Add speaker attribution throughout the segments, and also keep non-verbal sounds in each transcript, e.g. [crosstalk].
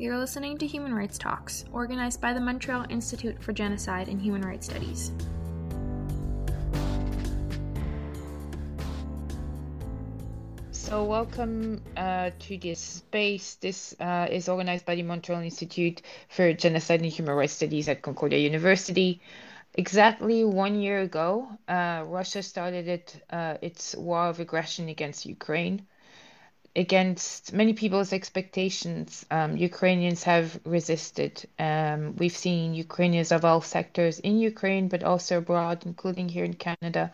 Speaker 1: You're listening to Human Rights Talks, organized by the Montreal Institute for Genocide and Human Rights Studies.
Speaker 2: So, welcome uh, to this space. This uh, is organized by the Montreal Institute for Genocide and Human Rights Studies at Concordia University. Exactly one year ago, uh, Russia started it, uh, its war of aggression against Ukraine. Against many people's expectations, um, Ukrainians have resisted. Um, we've seen Ukrainians of all sectors in Ukraine, but also abroad, including here in Canada,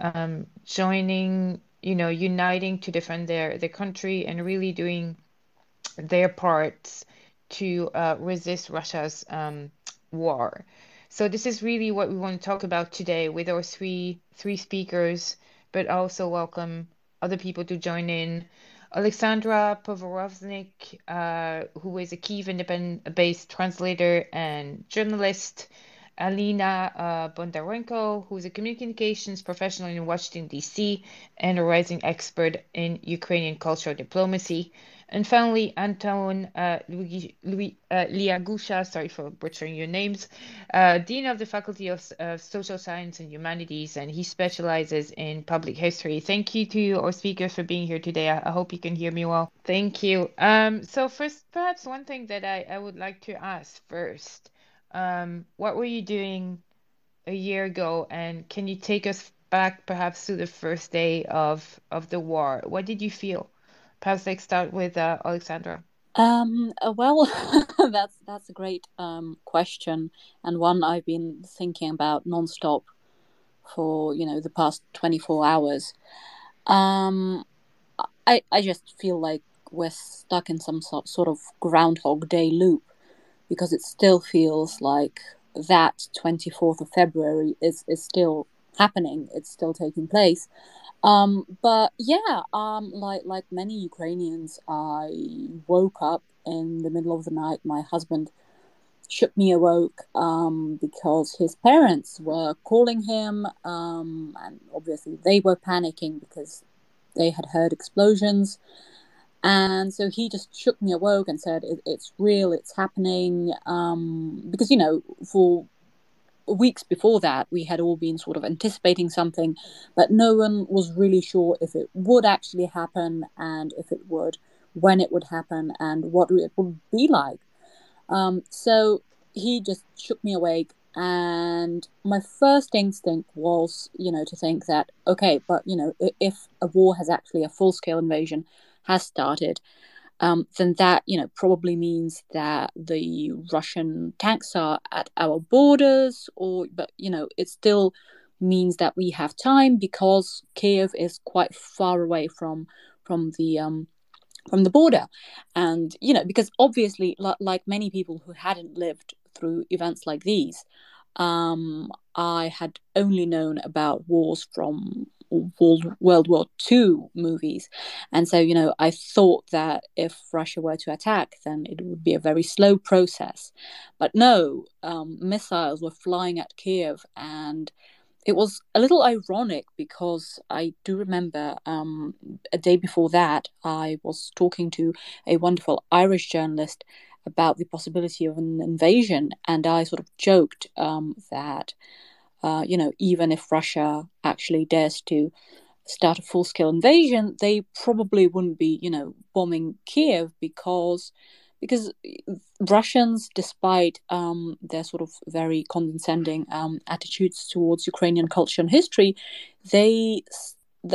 Speaker 2: um, joining, you know, uniting to defend their, their country and really doing their parts to uh, resist Russia's um, war. So this is really what we want to talk about today with our three three speakers, but also welcome other people to join in. Alexandra Povoroznik, uh, who is a Kiev independent-based translator and journalist. Alina uh, Bondarenko, who is a communications professional in Washington, D.C., and a rising expert in Ukrainian cultural diplomacy. And finally, Anton uh, Louis, Louis uh, Liagusha, sorry for butchering your names, uh, Dean of the Faculty of Social Science and Humanities, and he specializes in public history. Thank you to our speakers for being here today. I, I hope you can hear me well. Thank you. Um, so first, perhaps one thing that I, I would like to ask first, um, what were you doing a year ago, and can you take us back perhaps to the first day of, of the war? What did you feel? Perhaps let's start with uh, Alexandra.
Speaker 3: Um, uh, well, [laughs] that's that's a great um, question and one I've been thinking about nonstop for you know the past twenty four hours. Um, I I just feel like we're stuck in some sort sort of Groundhog Day loop because it still feels like that twenty fourth of February is is still happening. It's still taking place. Um, but yeah, um, like like many Ukrainians, I woke up in the middle of the night. My husband shook me awoke um, because his parents were calling him, um, and obviously they were panicking because they had heard explosions. And so he just shook me awoke and said, it, "It's real. It's happening." Um, because you know, for weeks before that, we had all been sort of anticipating something, but no one was really sure if it would actually happen and if it would, when it would happen, and what it would be like. Um, so he just shook me awake, and my first instinct was, you know, to think that, okay, but, you know, if a war has actually a full scale invasion has started, um, then that you know probably means that the Russian tanks are at our borders, or but you know it still means that we have time because Kiev is quite far away from from the um, from the border, and you know because obviously like many people who hadn't lived through events like these, um, I had only known about wars from World, World War II movies. And so, you know, I thought that if Russia were to attack, then it would be a very slow process. But no, um, missiles were flying at Kiev. And it was a little ironic because I do remember um, a day before that, I was talking to a wonderful Irish journalist about the possibility of an invasion. And I sort of joked um, that uh, you know, even if Russia actually dares to start a full scale invasion, they probably wouldn't be, you know, bombing Kiev because because Russians, despite um, their sort of very condescending um, attitudes towards Ukrainian culture and history, they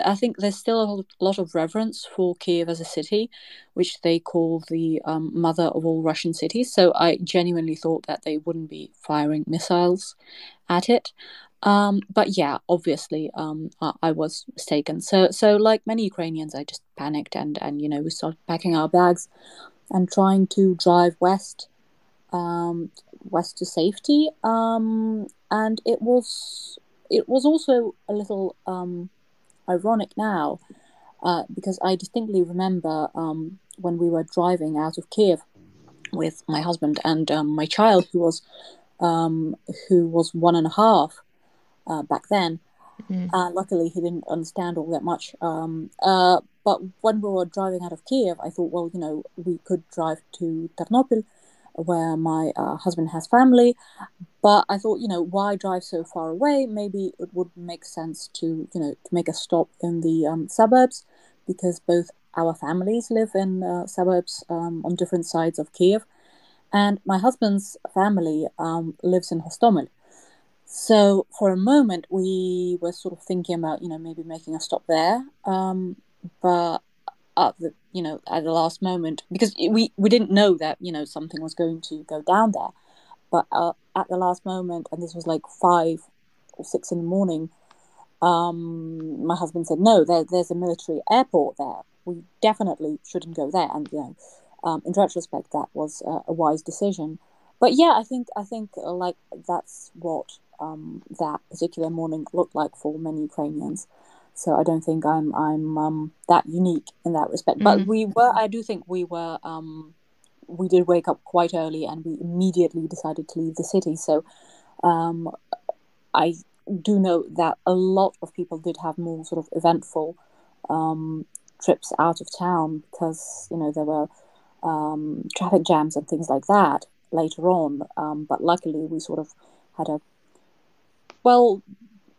Speaker 3: I think there's still a lot of reverence for Kiev as a city, which they call the um, mother of all Russian cities. So I genuinely thought that they wouldn't be firing missiles at it. Um, but yeah, obviously, um, I, I, was mistaken. So, so like many Ukrainians, I just panicked and and you know we started packing our bags and trying to drive west, um, west to safety. Um, and it was it was also a little um ironic now uh, because I distinctly remember um, when we were driving out of Kiev with my husband and um, my child, who was um, who was one and a half uh, back then. Mm-hmm. Uh, luckily, he didn't understand all that much. Um, uh, but when we were driving out of Kiev, I thought, well, you know, we could drive to Ternopil, where my uh, husband has family. But I thought, you know, why drive so far away? Maybe it would make sense to, you know, to make a stop in the um, suburbs, because both our families live in uh, suburbs um, on different sides of Kiev, and my husband's family um, lives in Hostomel. So for a moment, we were sort of thinking about, you know, maybe making a stop there. Um, but at the, you know, at the last moment, because we, we didn't know that, you know, something was going to go down there. But uh, at the last moment, and this was like five or six in the morning, um, my husband said, no, there, there's a military airport there. We definitely shouldn't go there. And, you know, um, in retrospect, that was uh, a wise decision. But yeah, I think I think uh, like that's what um, that particular morning looked like for many Ukrainians. So I don't think I'm I'm um, that unique in that respect. But mm-hmm. we were, I do think we were. Um, we did wake up quite early, and we immediately decided to leave the city. So um, I do know that a lot of people did have more sort of eventful um, trips out of town because you know there were um, traffic jams and things like that later on. Um, but luckily, we sort of had a well,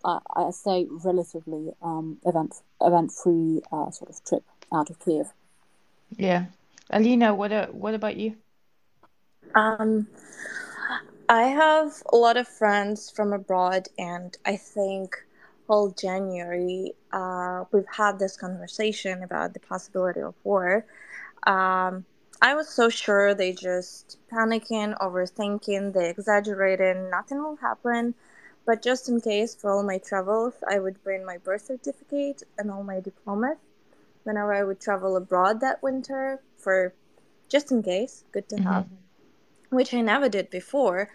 Speaker 3: I, I say relatively um, event event free uh, sort of trip out of Kiev.
Speaker 2: Yeah, Alina, what uh, what about you?
Speaker 4: Um, I have a lot of friends from abroad, and I think all January uh, we've had this conversation about the possibility of war. Um, I was so sure they just panicking, overthinking, they exaggerated, nothing will happen. But just in case, for all my travels, I would bring my birth certificate and all my diplomas whenever I would travel abroad that winter for just in case, good to mm-hmm. have, which I never did before.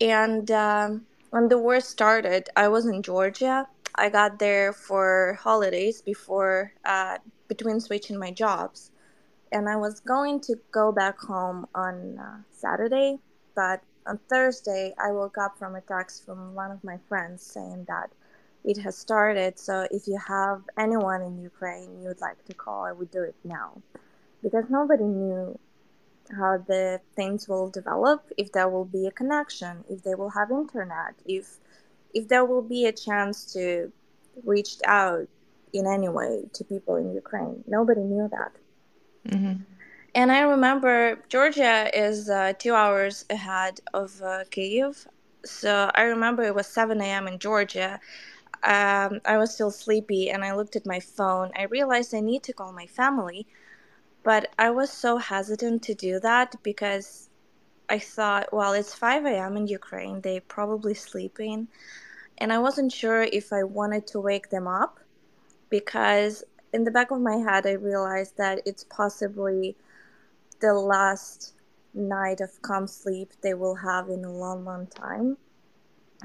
Speaker 4: And um, when the war started, I was in Georgia. I got there for holidays before, uh, between switching my jobs and I was going to go back home on uh, Saturday, but on Thursday I woke up from a text from one of my friends saying that it has started. So if you have anyone in Ukraine you would like to call, I would do it now, because nobody knew how the things will develop, if there will be a connection, if they will have internet, if if there will be a chance to reach out in any way to people in Ukraine. Nobody knew that. Mm-hmm. And I remember Georgia is uh, two hours ahead of uh, Kyiv. So I remember it was 7 a.m. in Georgia. Um, I was still sleepy and I looked at my phone. I realized I need to call my family, but I was so hesitant to do that because I thought, well, it's 5 a.m. in Ukraine. They're probably sleeping. And I wasn't sure if I wanted to wake them up because in the back of my head, I realized that it's possibly the last night of calm sleep they will have in a long, long time.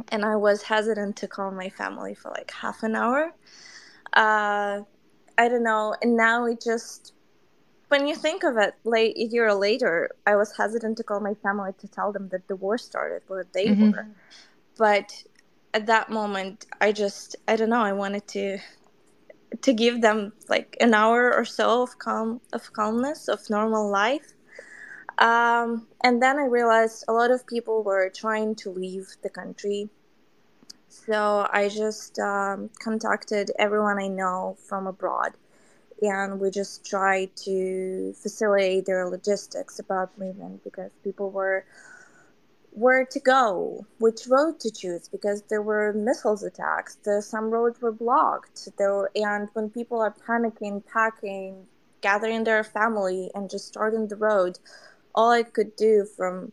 Speaker 4: And I was hesitant to call my family for like half an hour. Uh, I don't know. And now it just, when you think of it, late a year later, I was hesitant to call my family to tell them that the war started, where they mm-hmm. were. But at that moment, I just, I don't know. I wanted to to give them like an hour or so of calm of calmness of normal life. Um, and then i realized a lot of people were trying to leave the country. So i just um, contacted everyone i know from abroad and we just tried to facilitate their logistics about leaving because people were where to go, which road to choose, because there were missiles attacks. The, some roads were blocked. There, and when people are panicking, packing, gathering their family, and just starting the road, all I could do from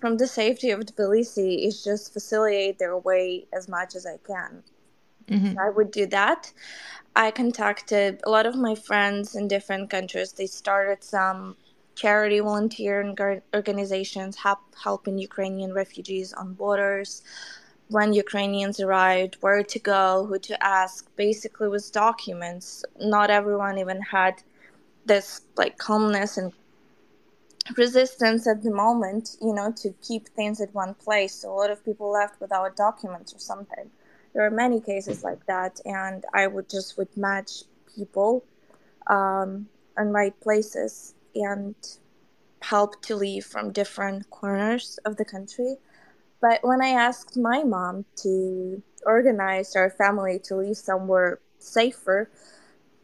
Speaker 4: from the safety of Tbilisi is just facilitate their way as much as I can. Mm-hmm. I would do that. I contacted a lot of my friends in different countries. They started some charity volunteer organizations help helping Ukrainian refugees on borders when Ukrainians arrived, where to go, who to ask, basically with documents. Not everyone even had this like calmness and resistance at the moment, you know, to keep things at one place. So a lot of people left without documents or something. There are many cases like that, and I would just would match people um, in right places and help to leave from different corners of the country. But when I asked my mom to organize our family to leave somewhere safer,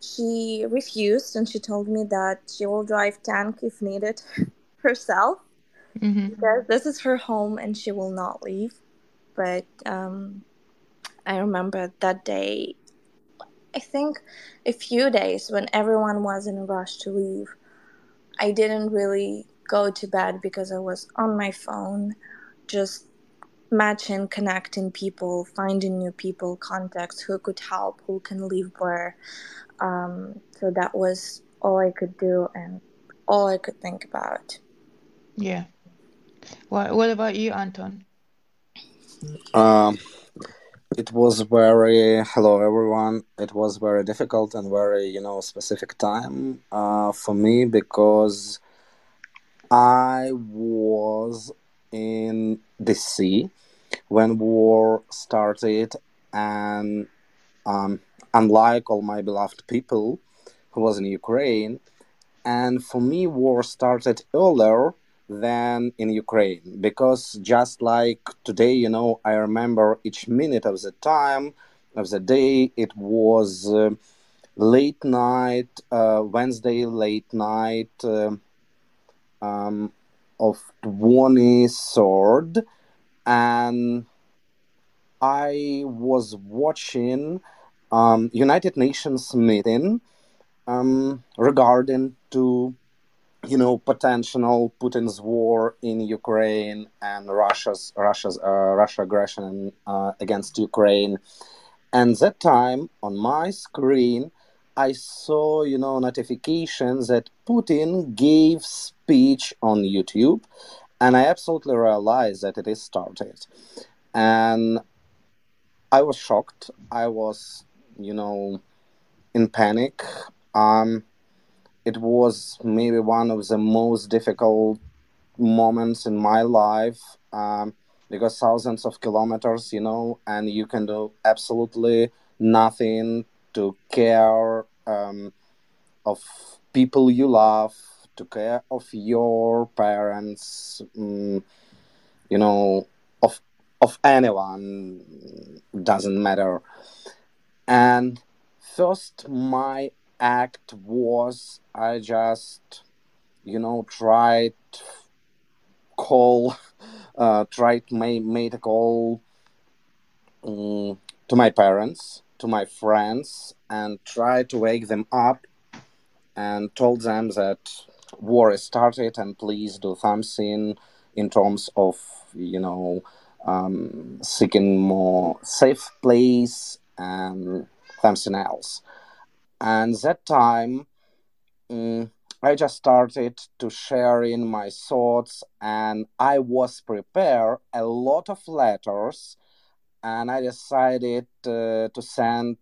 Speaker 4: she refused and she told me that she will drive tank if needed [laughs] herself mm-hmm. because this is her home and she will not leave. But um, I remember that day, I think a few days when everyone was in a rush to leave, I didn't really go to bed because I was on my phone, just matching, connecting people, finding new people, contacts, who could help, who can live where. Um, so that was all I could do and all I could think about.
Speaker 2: Yeah. What What about you, Anton?
Speaker 5: Um, it was very hello everyone. It was very difficult and very you know specific time uh, for me because I was in DC when war started and um, unlike all my beloved people who was in Ukraine. And for me, war started earlier than in Ukraine because just like today, you know, I remember each minute of the time of the day. It was uh, late night, uh, Wednesday late night uh, um, of 23rd, and I was watching um, United Nations meeting um, regarding to you know potential Putin's war in Ukraine and Russia's Russia's uh, Russia aggression uh, against Ukraine. And that time on my screen, I saw you know notifications that Putin gave speech on YouTube, and I absolutely realized that it is started, and I was shocked. I was you know, in panic. Um, it was maybe one of the most difficult moments in my life um, because thousands of kilometers, you know, and you can do absolutely nothing to care um, of people you love, to care of your parents, um, you know, of of anyone doesn't matter. And first, my act was I just, you know, tried call, [laughs] uh, tried made made a call um, to my parents, to my friends, and tried to wake them up, and told them that war is started and please do something in terms of you know um, seeking more safe place and something else. And that time, um, I just started to share in my thoughts, and I was prepared a lot of letters, and I decided uh, to send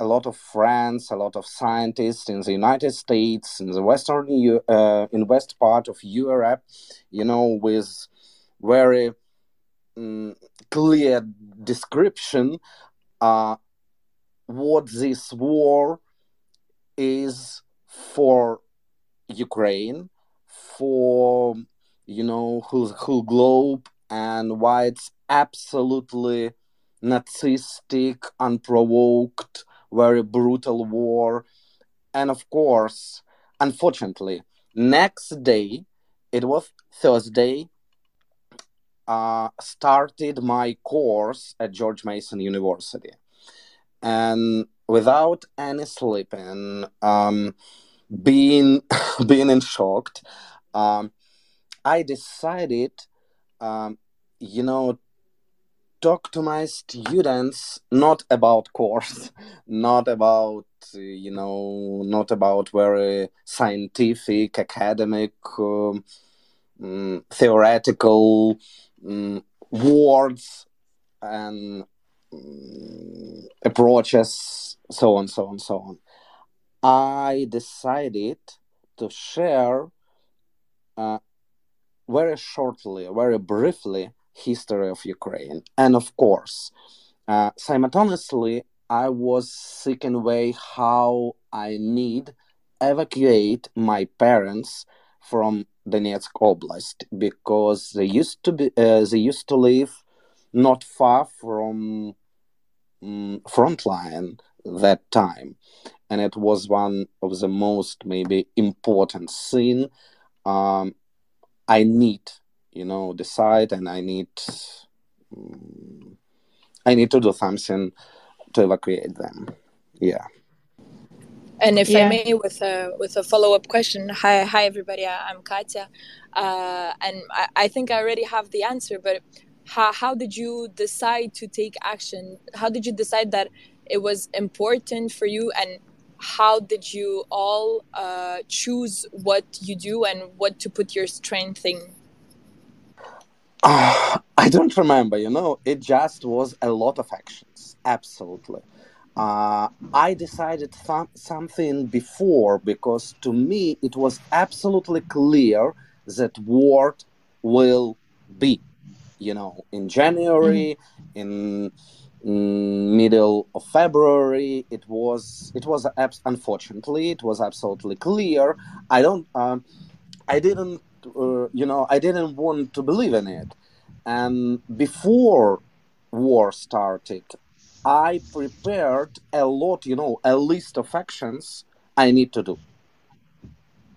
Speaker 5: a lot of friends, a lot of scientists in the United States, in the western, uh, in west part of Europe, you know, with very um, clear description uh, what this war is for Ukraine, for you know whole whole globe, and why it's absolutely Nazistic, unprovoked, very brutal war, and of course, unfortunately, next day, it was Thursday. Uh, started my course at George Mason University and without any sleeping, um, being [laughs] being in shock, um, I decided, um, you know, talk to my students not about course, [laughs] not about you know, not about very scientific, academic, um, um, theoretical um, words and Mm, approaches, so on, so on, so on. I decided to share uh, very shortly, very briefly, history of Ukraine, and of course, uh, simultaneously, I was seeking way how I need evacuate my parents from Donetsk Oblast because they used to be uh, they used to live not far from um, front line that time. And it was one of the most maybe important scene. Um, i need you know decide and i need um, i need to do something to evacuate them. Yeah.
Speaker 6: And if
Speaker 2: Yeah.
Speaker 6: I may, with a with a follow up question, hi hi everybody, I- I'm Katya, uh, and I, I think I already have the answer. But how how did you decide to take action? How did you decide that it was important for you, and how did you all uh, choose what you do and what to put your strength in?
Speaker 5: Ah, [sighs] I don't remember, you know, it just was a lot of actions. Absolutely. Uh, I decided th- something before because to me it was absolutely clear that war will be, you know, in January, in mm, middle of February. It was, it was abs- unfortunately, it was absolutely clear. I don't, um, I didn't, uh, you know, I didn't want to believe in it. And before war started, I prepared a lot, you know, a list of actions I need to do.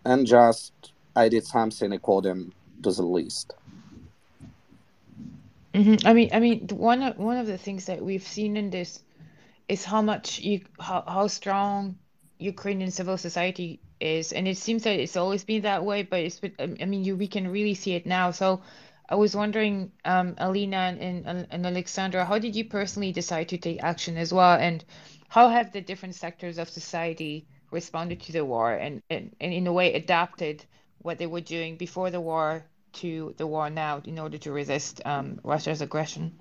Speaker 5: And just I did something according to the list.
Speaker 2: Hmm I mean, I mean, one of one of the things that we've seen in this is how much you how, how strong Ukrainian civil society is, and it seems that it's always been that way, but it's I mean, you we can really see it now. So I was wondering, um, Alina and, and and Alexandra, how did you personally decide to take action as well, and how have the different sectors of society responded to the war and and, and in a way adapted what they were doing before the war to the war now in order to resist um, Russia's aggression?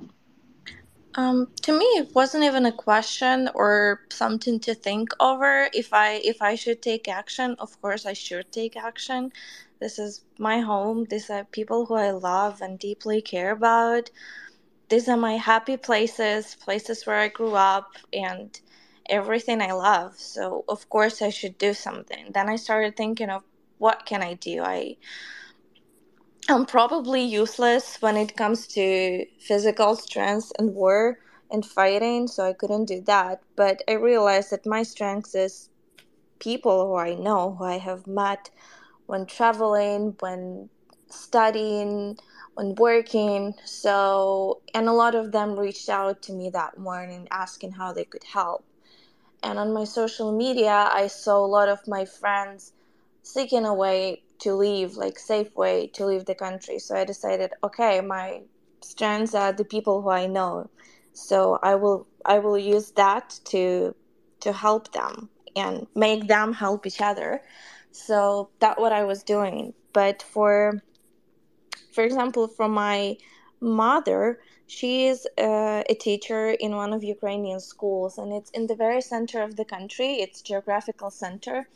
Speaker 4: Um, to me, it wasn't even a question or something to think over. If I if I should take action, of course I should take action. This is my home. These are people who I love and deeply care about. These are my happy places, places where I grew up, and everything I love. So of course I should do something. Then I started thinking of what can I do. I I'm probably useless when it comes to physical strength and war and fighting, so I couldn't do that. But I realized that my strength is people who I know, who I have met when traveling, when studying, when working. So, and a lot of them reached out to me that morning asking how they could help. And on my social media, I saw a lot of my friends seeking a way to leave, like safe way to leave the country. So I decided, okay, my strengths are the people who I know. So I will I will use that to to help them and make them help each other. So that's what I was doing. But for for example, from my mother, she is uh, a teacher in one of Ukrainian schools, and it's in the very center of the country. It's geographical center.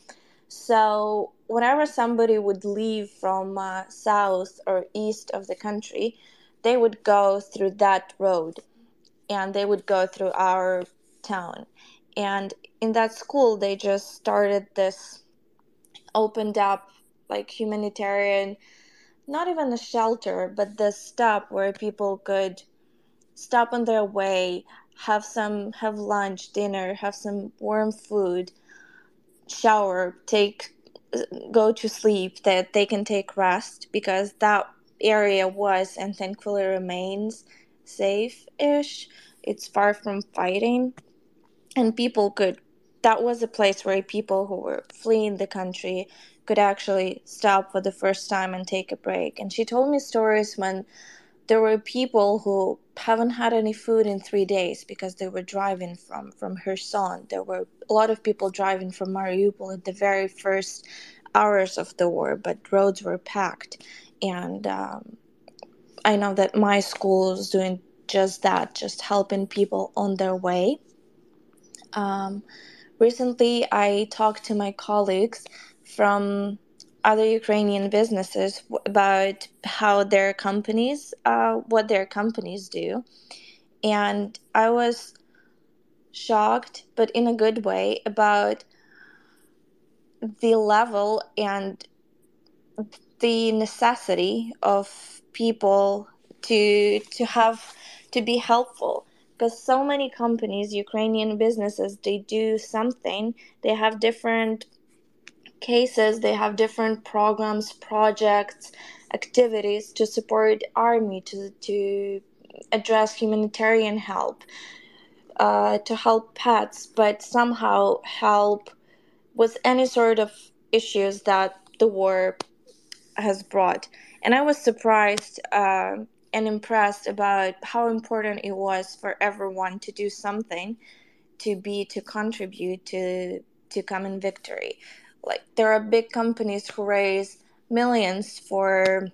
Speaker 4: So whenever somebody would leave from uh, south or east of the country, they would go through that road, and they would go through our town. And in that school, they just started this, opened up like humanitarian not even a shelter, but the stop where people could stop on their way, have some, have lunch, dinner, have some warm food, shower, take, go to sleep, that they can take rest because that area was and thankfully remains safe ish. It's far from fighting, and people could. That was a place where people who were fleeing the country could actually stop for the first time and take a break. And she told me stories when there were people who haven't had any food in three days because they were driving from from Kherson. There were a lot of people driving from Mariupol at the very first hours of the war, but roads were packed. And um, I know that my school is doing just that, just helping people on their way. Um, recently, I talked to my colleagues from other Ukrainian businesses about how their companies, uh, what their companies do, and I was shocked, but in a good way, about the level and the necessity of people to to have to be helpful. Because so many companies ukrainian businesses they do something. They have different cases. They have different programs projects activities to support army to to address humanitarian help uh, to help pets but somehow help with any sort of issues that the war has brought. And i was surprised uh, and impressed about how important it was for everyone to do something to be to contribute to to common victory. Like there are big companies who raise millions for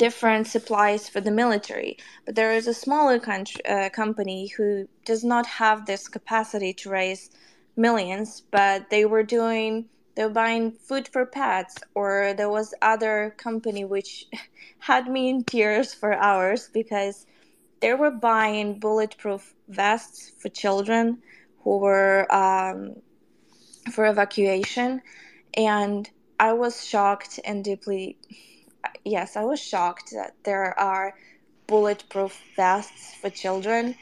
Speaker 4: different supplies for the military but there is a smaller country, uh, company who does not have this capacity to raise millions but they were doing they were buying food for pets or there was other company which [laughs] had me in tears for hours because they were buying bulletproof vests for children who were um, for evacuation and i was shocked and deeply yes i was shocked that there are bulletproof vests for children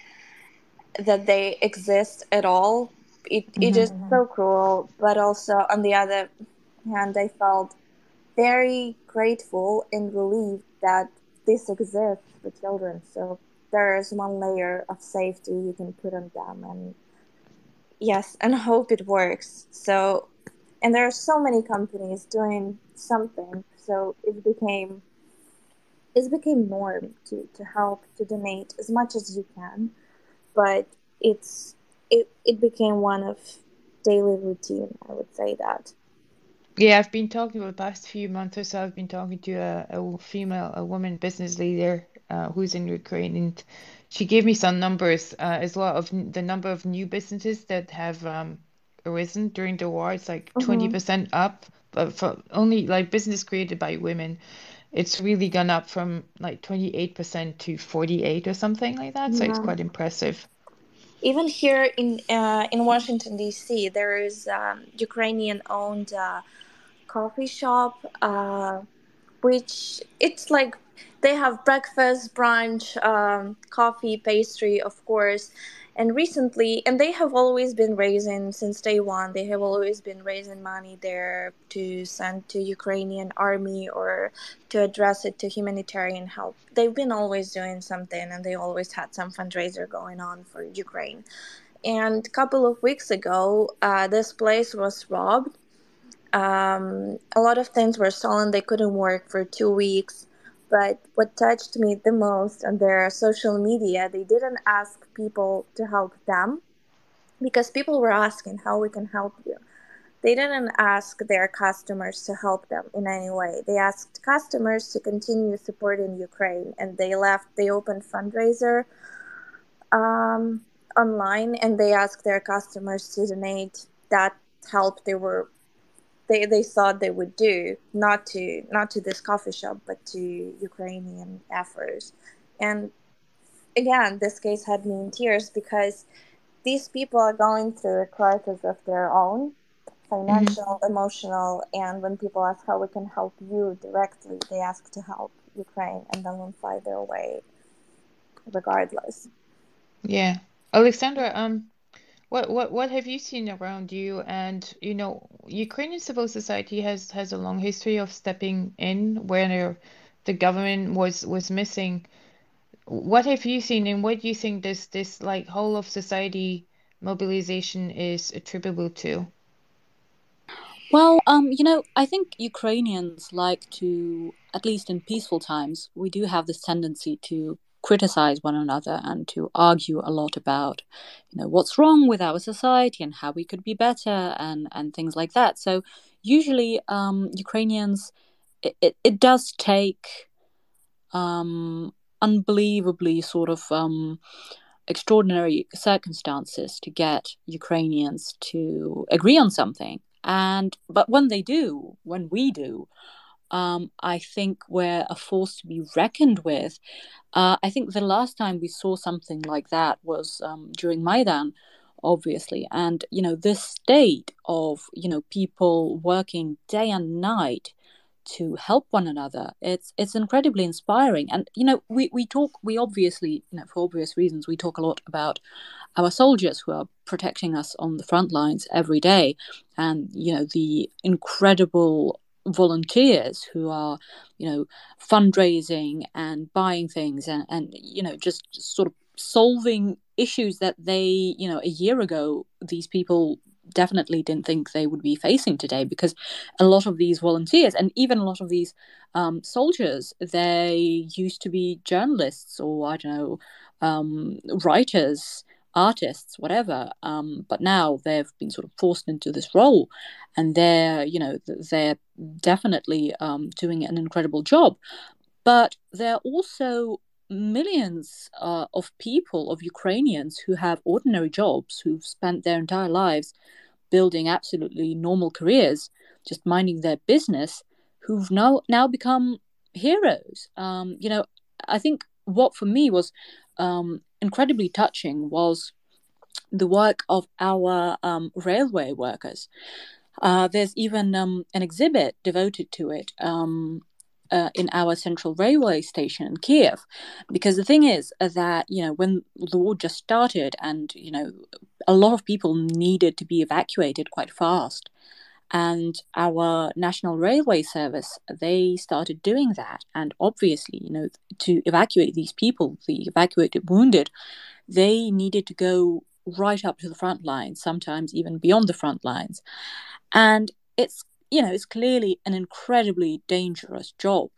Speaker 4: that they exist at all. It, mm-hmm. it is so cruel but also on the other hand i felt very grateful and relieved that this exists for children. So there is one layer of safety you can put on them and yes and hope it works. So and there are so many companies doing something so it became it became norm to to help to donate as much as you can. But it's it, it became one of daily routine i would say that.
Speaker 2: Yeah i've been talking for the past few months or so i've been talking to a, a female a woman business leader uh, who's in ukraine and she gave me some numbers uh, as well of the number of new businesses that have um, arisen during the war. It's like mm-hmm. 20 percent up, but for only like business created by women, it's really gone up from like 28 percent to 48 or something like that. So it's quite impressive.
Speaker 4: Even here in uh, in Washington D.C., there is um, Ukrainian-owned uh, coffee shop, uh, which it's like they have breakfast, brunch, um, coffee, pastry, of course. And recently, and they have always been raising since day one. They have always been raising money there to send to Ukrainian army or to address it to humanitarian help. They've been always doing something, and they always had some fundraiser going on for Ukraine. And a couple of weeks ago, uh, this place was robbed. Um, a lot of things were stolen. They couldn't work for two weeks but what touched me the most on their social media, they didn't ask people to help them because people were asking how we can help you. They didn't ask their customers to help them in any way. They asked customers to continue supporting Ukraine, and they left. They opened fundraiser um, online, and they asked their customers to donate that help they were they, they thought they would do not to not to this coffee shop but to Ukrainian efforts and again this case had me in tears because these people are going through a crisis of their own financial mm-hmm. emotional and when people ask how we can help you directly they ask to help Ukraine and then will find their way regardless.
Speaker 2: Yeah. Alexandra um what what what have you seen around you? And you know, Ukrainian civil society has has a long history of stepping in where the government was was missing. What have you seen, and what do you think this this like whole of society mobilization is attributable to?
Speaker 3: Well, um, you know, I think Ukrainians like to, at least in peaceful times, we do have this tendency to criticize one another and to argue a lot about you know what's wrong with our society and how we could be better and and things like that. So usually um, ukrainians it, it, it, does take um, unbelievably sort of um, extraordinary circumstances to get ukrainians to agree on something. And but when they do when we do um, I think we're a force to be reckoned with. Uh, I think the last time we saw something like that was um, during Maidan, obviously. And you know, this state of you know people working day and night to help one another it's it's incredibly inspiring and you know we we talk we obviously you know for obvious reasons we talk a lot about our soldiers who are protecting us on the front lines every day and you know the incredible volunteers who are you know fundraising and buying things and and you know just, sort of solving issues that they you know a year ago these people definitely didn't think they would be facing today because a lot of these volunteers and even a lot of these um, soldiers they used to be journalists or i don't know um, writers artists whatever um, but now they've been sort of forced into this role and they're you know they're definitely um, doing an incredible job but they're also millions uh, of people, of Ukrainians who have ordinary jobs, who've spent their entire lives building absolutely normal careers, just minding their business, who've now now become heroes. Um, you know, I think what for me was um, incredibly touching was the work of our um, railway workers. Uh, there's even um, an exhibit devoted to it um, uh, in our central railway station in Kiev, because the thing is that you know when the war just started and you know a lot of people needed to be evacuated quite fast, and our national railway service they started doing that, and obviously you know to evacuate these people, the evacuated wounded, they needed to go right up to the front lines, sometimes even beyond the front lines, and it's you know, it's clearly an incredibly dangerous job.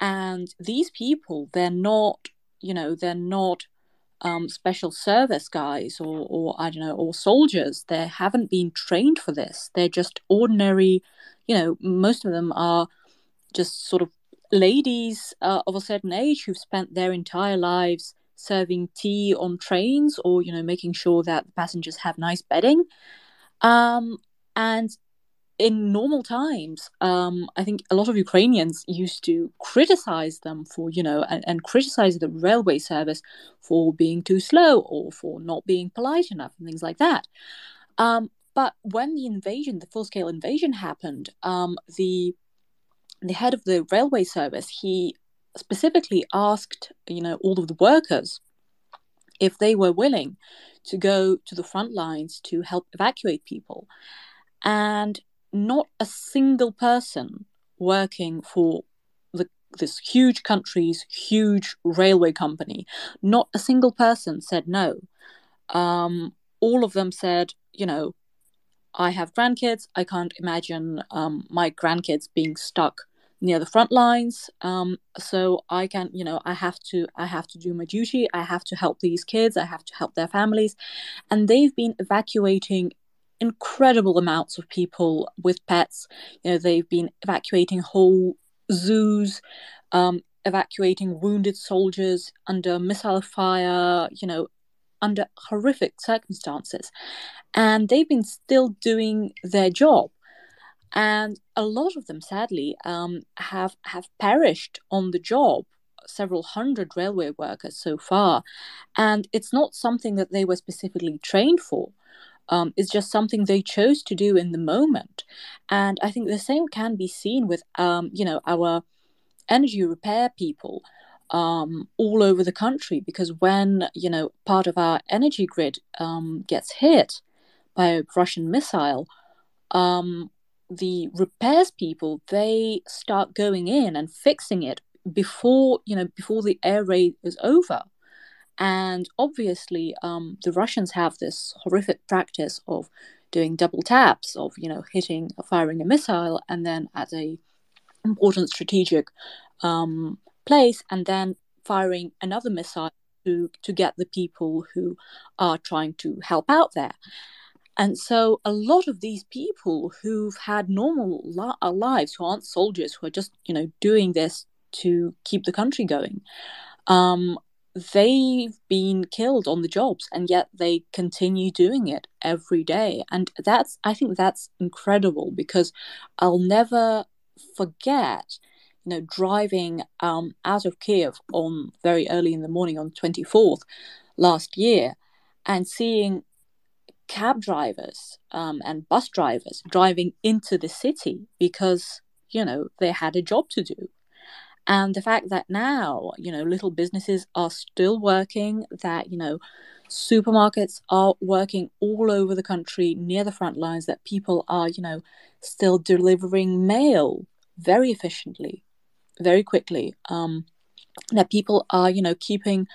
Speaker 3: And these people, they're not, you know, they're not um, special service guys or, or, I don't know, or soldiers. They haven't been trained for this. They're just ordinary, you know, most of them are just sort of ladies uh, of a certain age who've spent their entire lives serving tea on trains or, you know, making sure that the passengers have nice bedding. Um, and in normal times, um, I think a lot of Ukrainians used to criticize them for, you know, and, and, criticize the railway service for being too slow or for not being polite enough and things like that. Um, but when the invasion, the full scale invasion happened, um, the the head of the railway service he specifically asked, you know, all of the workers if they were willing to go to the front lines to help evacuate people. And not a single person working for the, this huge country's huge railway company, not a single person said no. Um, all of them said, you know, I have grandkids. I can't imagine um, my grandkids being stuck near the front lines. Um, so I can, you know, I have to, I have to do my duty. I have to help these kids. I have to help their families, and they've been evacuating incredible amounts of people with pets. You know, they've been evacuating whole zoos, um, evacuating wounded soldiers under missile fire, you know, under horrific circumstances. And they've been still doing their job. And a lot of them, sadly, um, have have perished on the job. Several hundred railway workers so far, and it's not something that they were specifically trained for um, is just something they chose to do in the moment. And I think the same can be seen with, um, you know, our energy repair people um, all over the country. Because when, you know, part of our energy grid um, gets hit by a Russian missile, um, the repairs people, they start going in and fixing it before, you know, before the air raid is over. And obviously, um, the Russians have this horrific practice of doing double taps, of you know hitting, firing a missile, and then at a important strategic um, place, and then firing another missile to to get the people who are trying to help out there. And so, a lot of these people who've had normal li- uh, lives, who aren't soldiers, who are just you know doing this to keep the country going, um, they've been killed on the jobs and yet they continue doing it every day. And that's i think that's incredible because i'll never forget you know driving um, out of kiev on very early in the morning on 24th last year and seeing cab drivers um, and bus drivers driving into the city because you know they had a job to do and the fact that now you know little businesses are still working that you know supermarkets are working all over the country near the front lines that people are you know still delivering mail very efficiently very quickly um, that people are you know keeping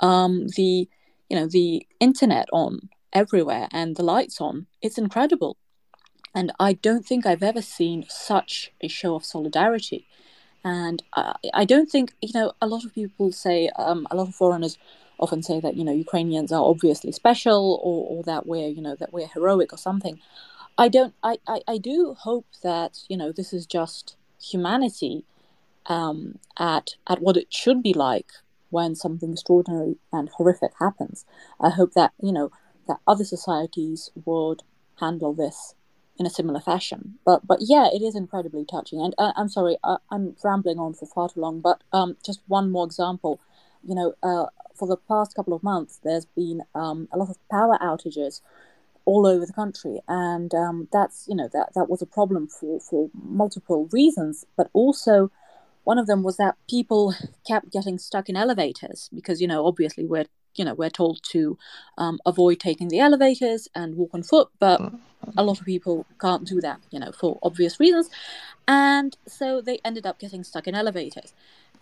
Speaker 3: um, the you know the internet on everywhere and the lights on. It's incredible. And i don't think i've ever seen such a show of solidarity and I, I don't think you know a lot of people say um, a lot of foreigners often say that you know Ukrainians are obviously special or, or that we're you know that we're heroic or something. I don't. I, I, I do hope that you know this is just humanity um, at at what it should be like when something extraordinary and horrific happens. I hope that you know that other societies would handle this in a similar fashion. But but yeah, it is incredibly touching. And uh, I'm sorry, uh, I'm rambling on for far too long. But um, just one more example. You know, uh, for the past couple of months, there's been um, a lot of power outages all over the country, and um, that's you know that that was a problem for for multiple reasons, but also. One of them was that people kept getting stuck in elevators because, you know, obviously we're you know we're told to um, avoid taking the elevators and walk on foot but a lot of people can't do that you know for obvious reasons. And so they ended up getting stuck in elevators.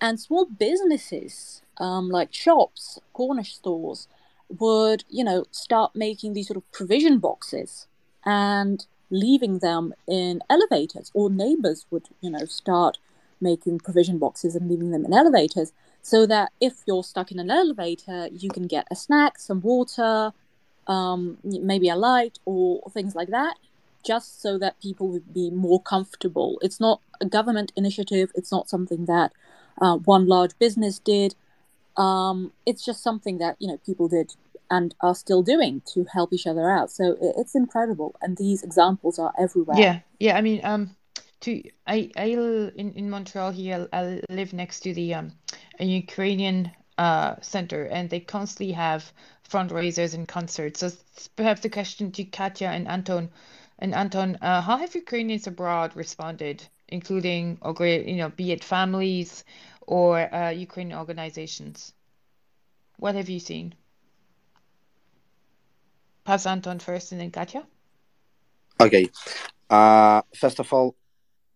Speaker 3: And small businesses um, like shops corner stores would you know start making these sort of provision boxes and leaving them in elevators or neighbors would you know start making provision boxes and leaving them in elevators so that if you're stuck in an elevator, you can get a snack, some water, um, maybe a light, or things like that, just so that people would be more comfortable. It's not a government initiative, it's not something that uh, one large business did. Um, it's just something that you know people did and are still doing to help each other out. So it's incredible, and these examples are everywhere.
Speaker 2: Yeah, yeah. I mean, um, to I I in in Montreal here. I live next to the um a Ukrainian uh center, and they constantly have fundraisers and concerts. So perhaps the question to Katya and Anton, and Anton, uh, how have Ukrainians abroad responded, including or great, you know, be it families or uh, Ukrainian organizations? What have you seen? Pass Anton first, and then Katya.
Speaker 5: Okay. Uh, first of all,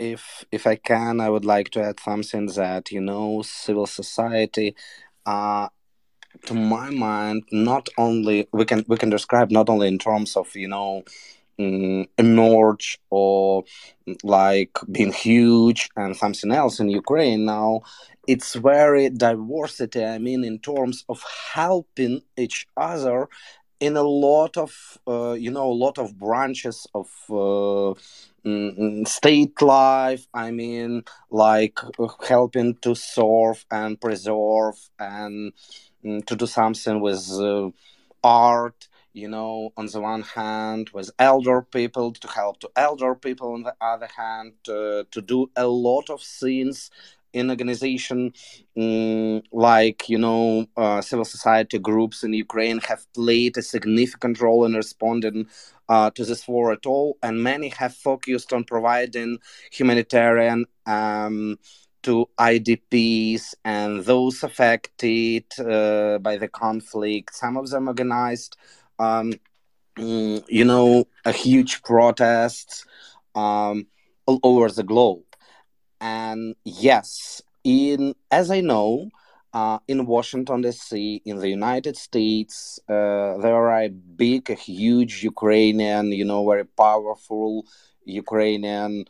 Speaker 5: if if I can, I would like to add something that you know, civil society. Uh, to my mind, not only we can we can describe not only in terms of you know um, emerge or like being huge and something else in Ukraine now. It's very diversity. I mean, in terms of helping each other in a lot of uh, you know a lot of branches of uh, mm, state life. I mean like uh, helping to serve and preserve and mm, to do something with uh, art you know on the one hand with elder people to help to elder people on the other hand uh, to do a lot of things in organization um, like you know uh, civil society groups in ukraine have played a significant role in responding uh, to this war at all and many have focused on providing humanitarian um, to idps and those affected uh, by the conflict. Some of them organized um, mm, you know a huge protests um, all over the globe and yes, in as I know, uh, in Washington D.C., in the United States, uh, there are a big, a huge Ukrainian, you know, very powerful Ukrainian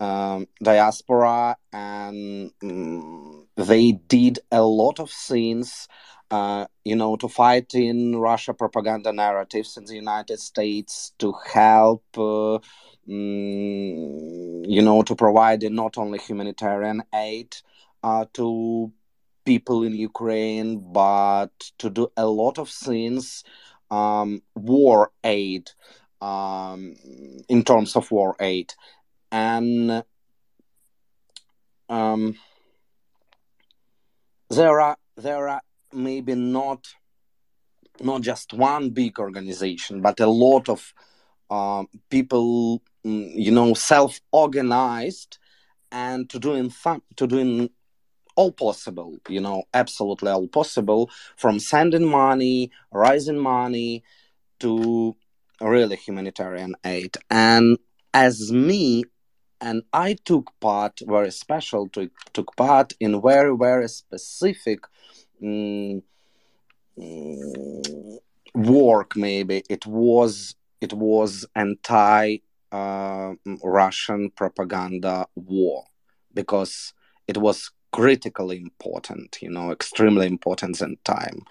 Speaker 5: um, diaspora, and um, they did a lot of things, uh, you know, to fight in Russia propaganda narratives in the United States to help uh, Mm, you know, to provide not only humanitarian aid uh, to people in Ukraine, but to do a lot of things, um, war aid, um, in terms of war aid, and um, there are there are maybe not not just one big organization, but a lot of uh, people, mm, you know, self-organized and to doing to doing all possible, you know, absolutely all possible, from sending money, raising money, to really humanitarian aid. And as me, and I took part, very special, to, took part in very, very specific um, work. Maybe it was it was anti uh, Russian propaganda war because it was critically important, you know, extremely important in time.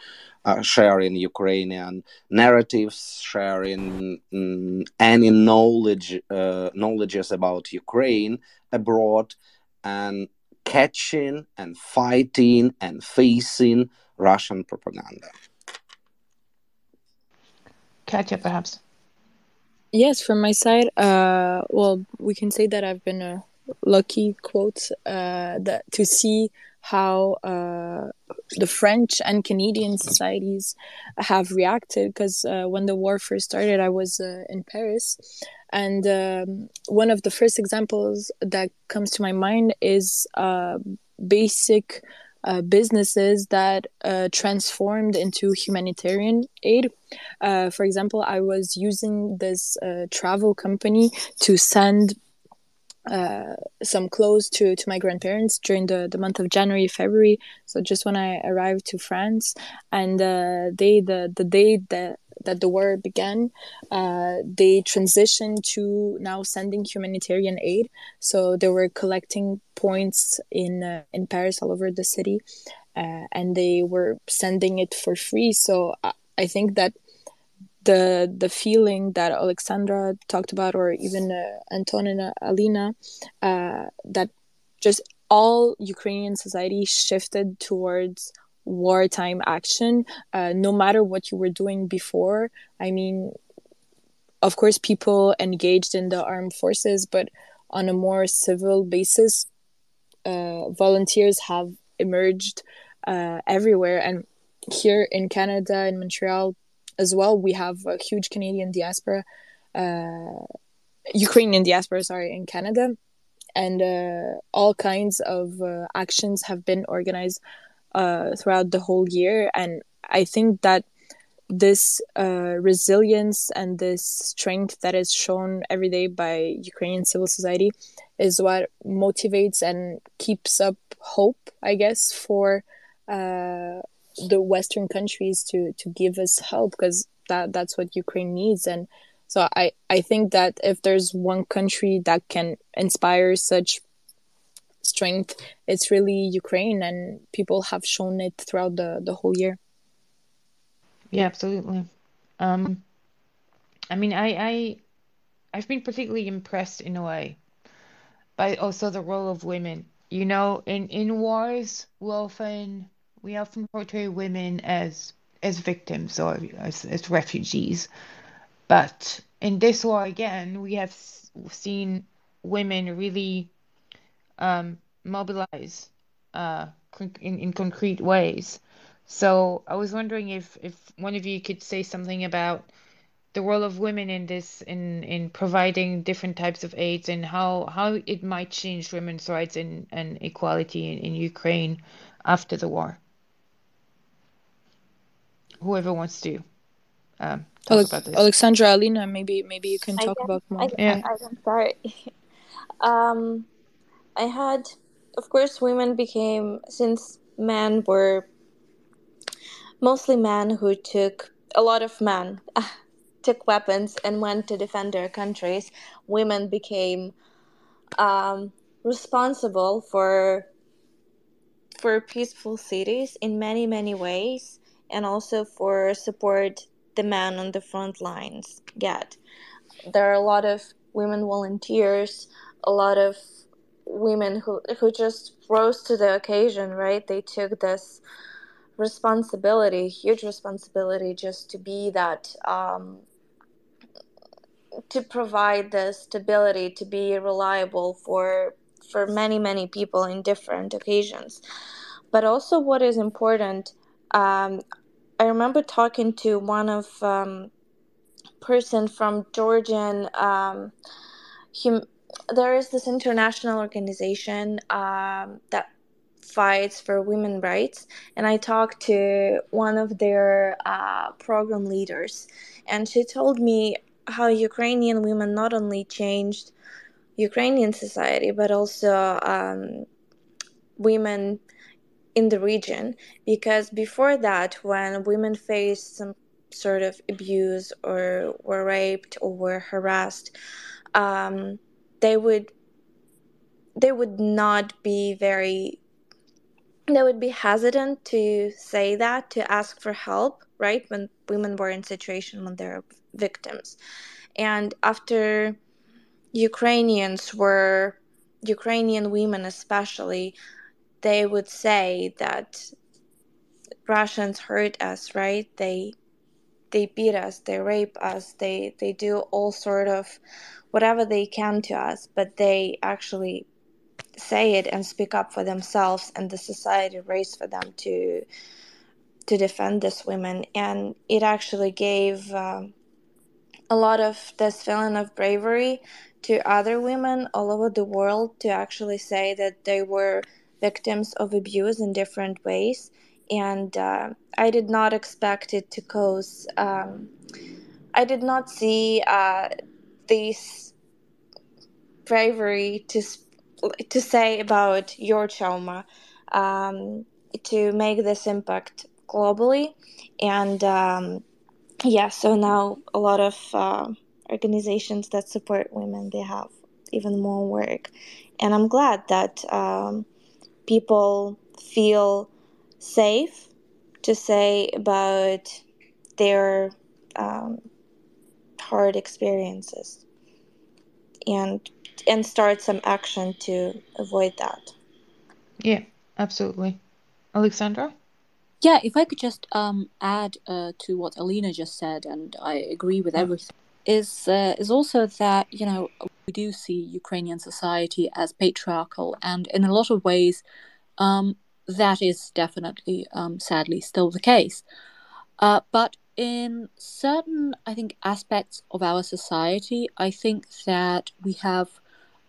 Speaker 5: Uh, sharing Ukrainian narratives, sharing um, any knowledge uh, knowledges about Ukraine abroad, and catching and fighting and facing Russian propaganda.
Speaker 2: Katya, perhaps.
Speaker 6: Yes, from my side, uh, well, we can say that I've been a lucky quote uh, that to see how uh, the French and Canadian societies have reacted. Because uh, when the war first started, I was uh, in Paris, and um, one of the first examples that comes to my mind is uh, basic. Uh, businesses that uh, transformed into humanitarian aid. Uh, for example, I was using this travel company to send uh, some clothes to to my grandparents during the, the month of January February. So just when I arrived to France and uh, they the the day that that the war began uh, they transitioned to now sending humanitarian aid. So they were collecting points in uh, in Paris all over the city uh, and they were sending it for free. So I, I think that the the feeling that Alexandra talked about, or even uh, uh, Alina, uh, that just all Ukrainian society shifted towards wartime action, uh, no matter what you were doing before. I mean, of course, people engaged in the armed forces, but on a more civil basis, uh, volunteers have emerged uh, everywhere. And here in Canada, in Montreal, as well. We have a huge Canadian diaspora, uh, Ukrainian diaspora, sorry, in Canada, and uh, all kinds of uh, actions have been organized uh, throughout the whole year. And I think that this uh, resilience and this strength that is shown every day by Ukrainian civil society is what motivates and keeps up hope, I guess, for uh, the Western countries to to give us help because that that's what Ukraine needs. And so I I think that if there's one country that can inspire such strength, it's really Ukraine, and people have shown it throughout the the whole year.
Speaker 2: Yeah, absolutely. Um, I mean, I I I've been particularly impressed in a way by also the role of women. You know, in in wars, we often we often portray women as as victims or as, as refugees. But in this war again, we have seen women really um, mobilize uh, in, in concrete ways. So I was wondering if, if one of you could say something about the role of women in this in in providing different types of aids and how how it might change women's rights and, and equality in, in Ukraine after the war whoever wants to um, talk Ale- about this.
Speaker 6: Alexandra, Alina, maybe maybe you can talk
Speaker 4: can,
Speaker 6: about more.
Speaker 4: I, yeah. I, I can start. [laughs] um, I had, of course, women became since men were mostly men who took a lot of men uh, [laughs] took weapons and went to defend their countries. Women became um, responsible for for peaceful cities in many many ways and also for support the men on the front lines get. There are a lot of women volunteers, a lot of women who who just rose to the occasion, right? They took this responsibility, huge responsibility, just to be that, um, to provide the stability, to be reliable for for many many people in different occasions. But also, what is important, um, I remember talking to one of um, person from Georgian. Um, hum- there is this international organization um, that fights for women rights, and I talked to one of their uh, program leaders, and she told me how Ukrainian women not only changed Ukrainian society but also um, women in the region because before that when women faced some sort of abuse or were raped or were harassed um, they would they would not be very they would be hesitant to say that to ask for help right when women were in situation when they're victims. And after ukrainians were ukrainian women especially they would say that russians hurt us right? They they beat us they rape us they they do all sort of whatever they can to us but they actually say it and speak up for themselves and the society raised for them to to defend these women. And it actually gave um, a lot of this feeling of bravery to other women all over the world to actually say that they were victims of abuse in different ways. And uh, i did not expect it to cause um, i did not see uh, this bravery to to say about your trauma um, to make this impact globally. And um, yeah so now a lot of uh, organizations that support women they have even more work. And i'm glad that um, people feel safe to say about their um, hard experiences and and start some action to avoid that.
Speaker 2: Yeah, absolutely. Alexandra?
Speaker 3: Yeah, if I could just um, add uh, to what Alina just said, and I agree with everything, is uh, is also that you know we do see Ukrainian society as patriarchal, and in a lot of ways, um, that is definitely, um, sadly, still the case. Uh, but in certain, I think, aspects of our society, I think that we have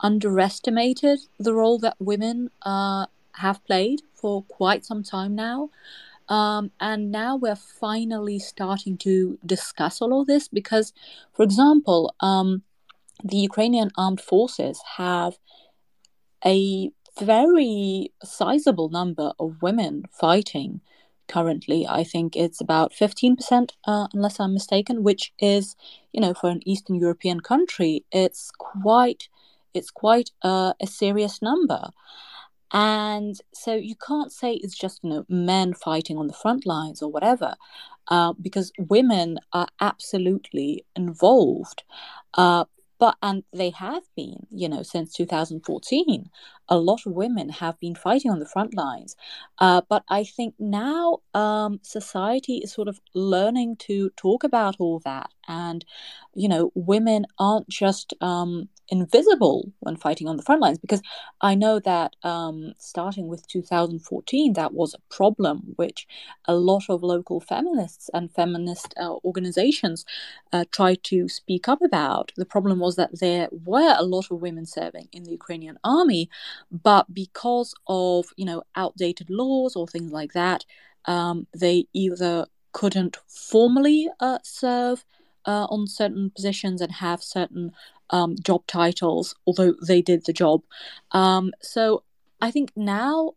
Speaker 3: underestimated the role that women uh, have played for quite some time now. Um, and now we're finally starting to discuss all of this because, for example, um, the Ukrainian armed forces have a very sizable number of women fighting currently. I think it's about 15%, uh, unless I'm mistaken, which is, you know, for an Eastern European country, it's quite it's quite uh, a serious number. And so you can't say it's just you know men fighting on the front lines or whatever, uh, because women are absolutely involved. But and they have been, you know, since 2014. A lot of women have been fighting on the front lines. Uh, but I think now um, society is sort of learning to talk about all that, and you know, women aren't just um, invisible when fighting on the front lines because I know that um, starting with 2014, that was a problem which a lot of local feminists and feminist uh, organizations uh, tried to speak up about. The problem was that there were a lot of women serving in the Ukrainian army, but because of you know outdated laws or things like that, um, they either couldn't formally uh, serve uh, on certain positions and have certain um, job titles, although they did the job. Um, so I think now,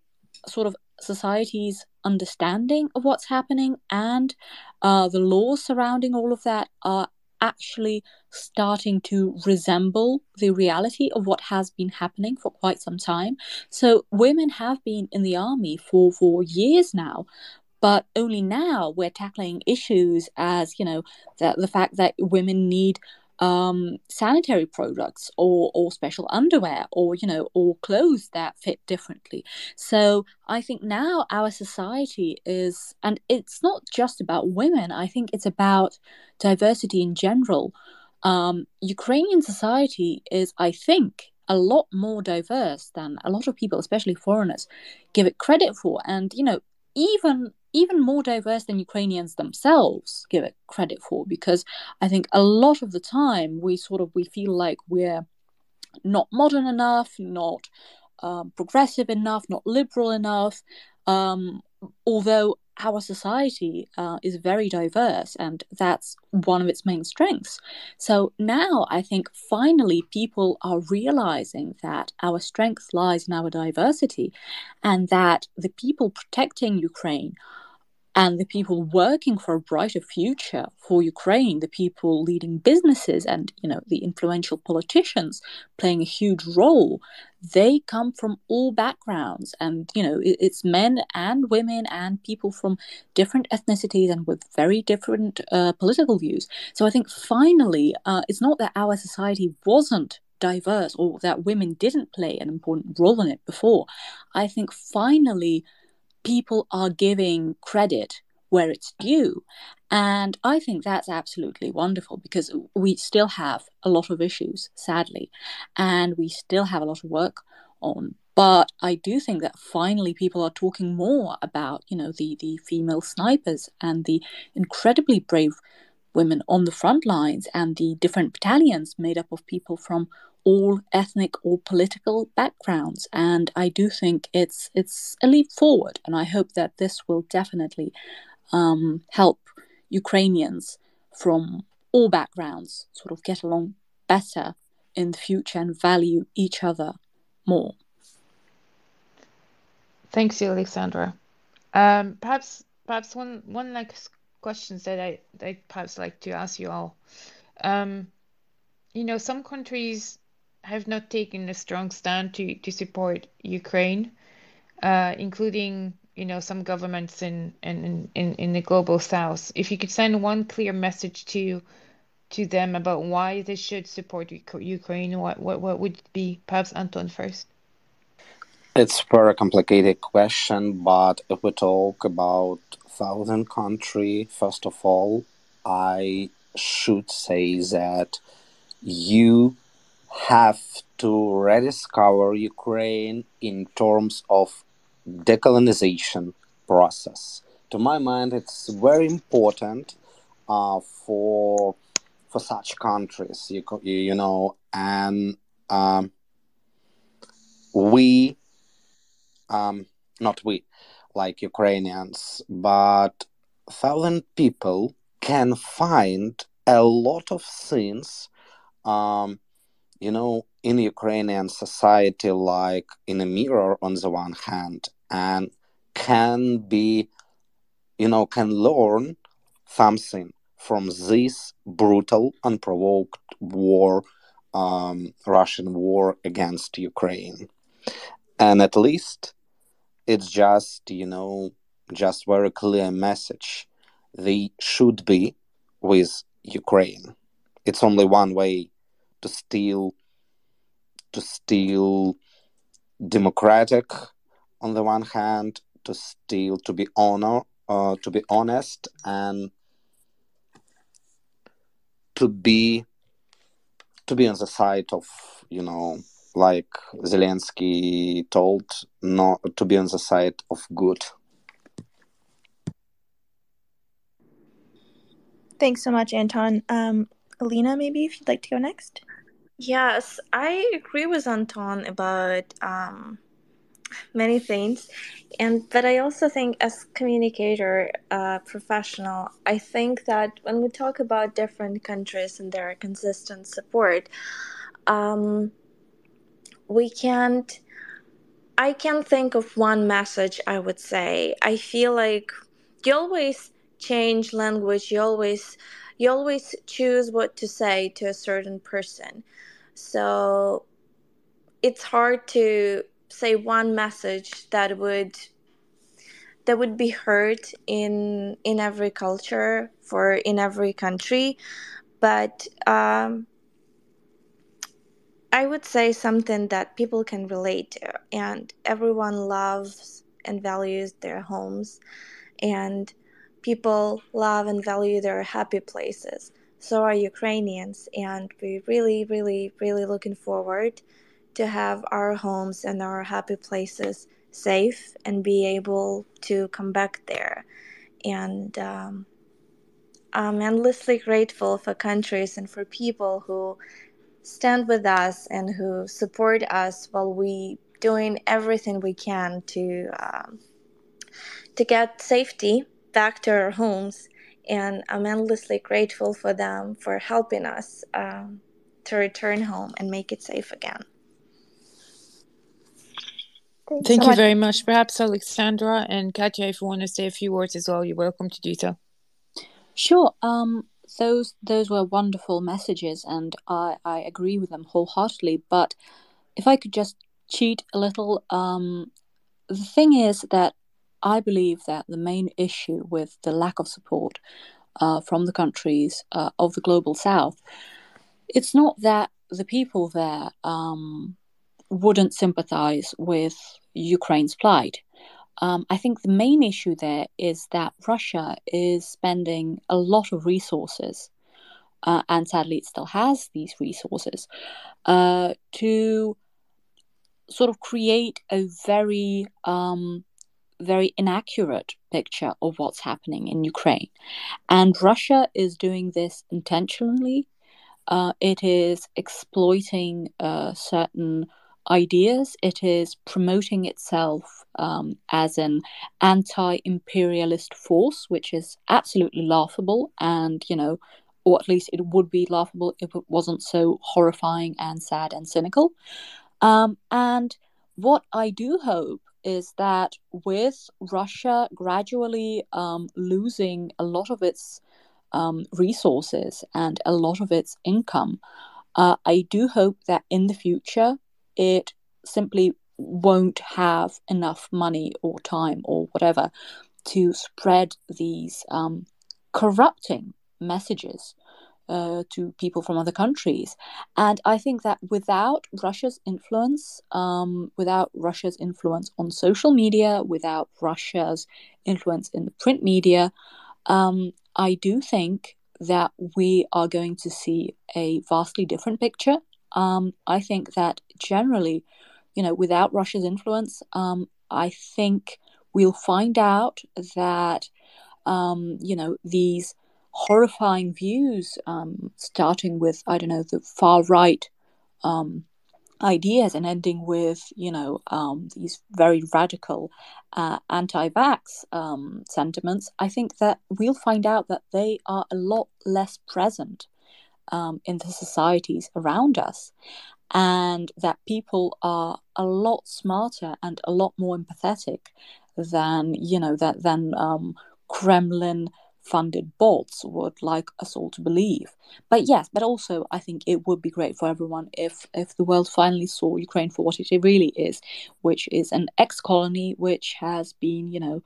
Speaker 3: sort of society's understanding of what's happening and uh, the laws surrounding all of that are actually starting to resemble the reality of what has been happening for quite some time. So women have been in the army for for years now, but only now we're tackling issues as you know the, the fact that women need um, sanitary products or or special underwear or you know or clothes that fit differently. So i think now our society is and it's not just about women i think it's about diversity in general. Um, ukrainian society is i think a lot more diverse than a lot of people especially foreigners give it credit for. And you know even even more diverse than Ukrainians themselves give it credit for. Because I think a lot of the time we sort of we feel like we're not modern enough, not um, progressive enough, not liberal enough. Um, although our society uh, is very diverse and that's one of its main strengths. So now I think finally people are realizing that our strength lies in our diversity and that the people protecting Ukraine and the people working for a brighter future for Ukraine, the people leading businesses and you know the influential politicians playing a huge role, they come from all backgrounds, and you know it's men and women and people from different ethnicities and with very different uh, political views. So I think finally, uh, it's not that our society wasn't diverse or that women didn't play an important role in it before. I think finally people are giving credit where it's due. And I think that's absolutely wonderful because we still have a lot of issues, sadly, and we still have a lot of work on. But I do think that finally people are talking more about, you know, the, the female snipers and the incredibly brave women on the front lines and the different battalions made up of people from all ethnic or political backgrounds and i do think it's it's a leap forward and i hope that this will definitely um, help ukrainians from all backgrounds sort of get along better in the future and value each other more.
Speaker 2: Thanks alexandra. Um, perhaps perhaps one one like questions that i i perhaps like to ask you all. Um, you know some countries have not taken a strong stand to, to support Ukraine, uh, including you know some governments in, in, in, in the global south. If you could send one clear message to to them about why they should support Ukraine, what what, what would be perhaps Anton first?
Speaker 5: It's a very complicated question, but if we talk about thousand country, first of all, I should say that you have to rediscover Ukraine in terms of decolonization process. To my mind, it's very important uh, for for such countries, you, you know, and um, we, um, not we, like Ukrainians, but thousand people can find a lot of things um, you know, in Ukrainian society, like in a mirror on the one hand, and can be, you know, can learn something from this brutal, unprovoked war, um, Russian war against Ukraine. And at least it's just, you know, just very clear message. They should be with Ukraine. It's only one way to steal to steal democratic on the one hand to steal to be honor uh, to be honest and to be to be on the side of you know like Zelensky told not to be on the side of good
Speaker 1: Thanks so much, Anton. Um, Alina, maybe if you'd like to go next.
Speaker 4: Yes, I agree with Anton about um, many things, and but I also think as communicator, uh, professional, I think that when we talk about different countries and their consistent support, um, we can't. I can't think of one message. I would say I feel like you always change language. You always you always choose what to say to a certain person. So it's hard to say one message that would that would be heard in in every culture for in every country. But um, i would say something that people can relate to and everyone loves and values their homes. And people love and value their happy places so are Ukrainians, and we really, really, really looking forward to have our homes and our happy places safe and be able to come back there. And um, I'm endlessly grateful for countries and for people who stand with us and who support us while we doing everything we can to um, to get safety back to our homes and i'm endlessly grateful for them for helping us um, to return home and make it safe again
Speaker 2: Thanks Thank so you much. very much. Perhaps Alexandra and Katya, if you want to say a few words as well, you're welcome to do so.
Speaker 3: Sure. Um, those those were wonderful messages, and I I agree with them wholeheartedly. But if I could just cheat a little, um, the thing is that I believe that the main issue with the lack of support uh, from the countries uh, of the global south, it's not that the people there um, wouldn't sympathize with Ukraine's plight. Um, I think the main issue there is that Russia is spending a lot of resources, uh, and sadly, it still has these resources, uh, to sort of create a very, um, very inaccurate picture of what's happening in Ukraine. And Russia is doing this intentionally. Uh, it is exploiting uh, certain ideas. It is promoting itself um, as an anti imperialist force, which is absolutely laughable. And, you know, or at least it would be laughable if it wasn't so horrifying and sad and cynical. Um, and what I do hope is that with Russia gradually um, losing a lot of its um, resources and a lot of its income, uh, I do hope that in the future it simply won't have enough money or time or whatever to spread these um, corrupting messages uh, to people from other countries. And I think that without Russia's influence, um, without Russia's influence on social media, without Russia's influence in the print media, um, I do think that we are going to see a vastly different picture um, I think that generally, you know, without Russia's influence, um, I think we'll find out that, um, you know, these horrifying views, um, starting with, I don't know, the far right um, ideas and ending with, you know, um, these very radical uh, anti vax sentiments, I think that we'll find out that they are a lot less present um, in the societies around us, and that people are a lot smarter and a lot more empathetic than you know that than um, Kremlin funded bots would like us all to believe. But yes, but also I think it would be great for everyone if if the world finally saw Ukraine for what it really is, which is an ex-colony which has been, you know,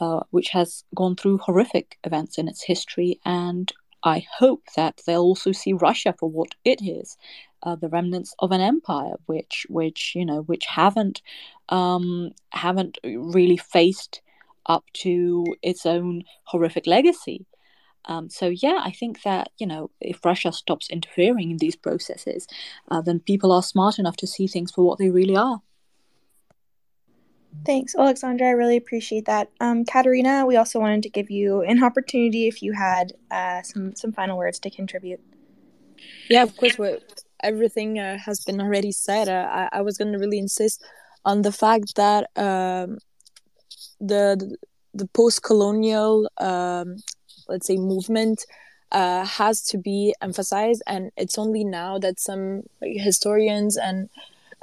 Speaker 3: uh, which has gone through horrific events in its history and I hope that they'll also see Russia for what it is, uh, the remnants of an empire, which which you know which haven't um, haven't really faced up to its own horrific legacy. Um, so yeah, I think that you know if Russia stops interfering in these processes, uh, then people are smart enough to see things for what they really are.
Speaker 7: Thanks, Alexandra. I really appreciate that. Um, Katerina, we also wanted to give you an opportunity if you had uh, some some final words to contribute.
Speaker 6: Yeah, of course. What, everything uh, has been already said. Uh, I, I was going to really insist on the fact that um, the the, the post colonial, um, let's say, movement uh, has to be emphasized, and it's only now that some like, historians and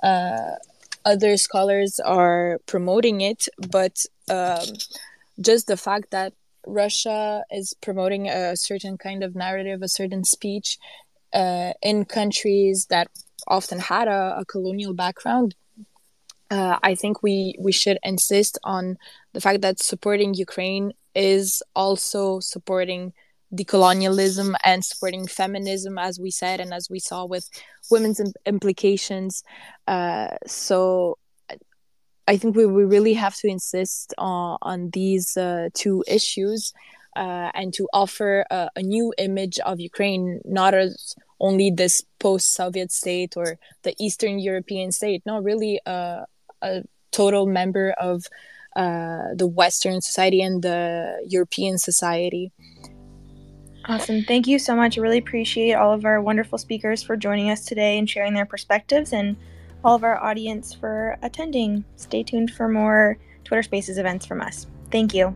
Speaker 6: uh, other scholars are promoting it, but um, just the fact that Russia is promoting a certain kind of narrative, a certain speech uh, in countries that often had a, a colonial background. Uh, I think we we should insist on the fact that supporting Ukraine is also supporting decolonialism and supporting feminism, as we said, and as we saw with women's implications. Uh, so I think we, we really have to insist on, on these uh, two issues uh, and to offer a, a, new image of Ukraine, not as only this post Soviet state or the Eastern European state. No, really uh, a, total member of uh, the Western society and the European society.
Speaker 7: Awesome. Thank you so much. I really appreciate all of our wonderful speakers for joining us today and sharing their perspectives, and all of our audience for attending. Stay tuned for more Twitter Spaces events from us. Thank you.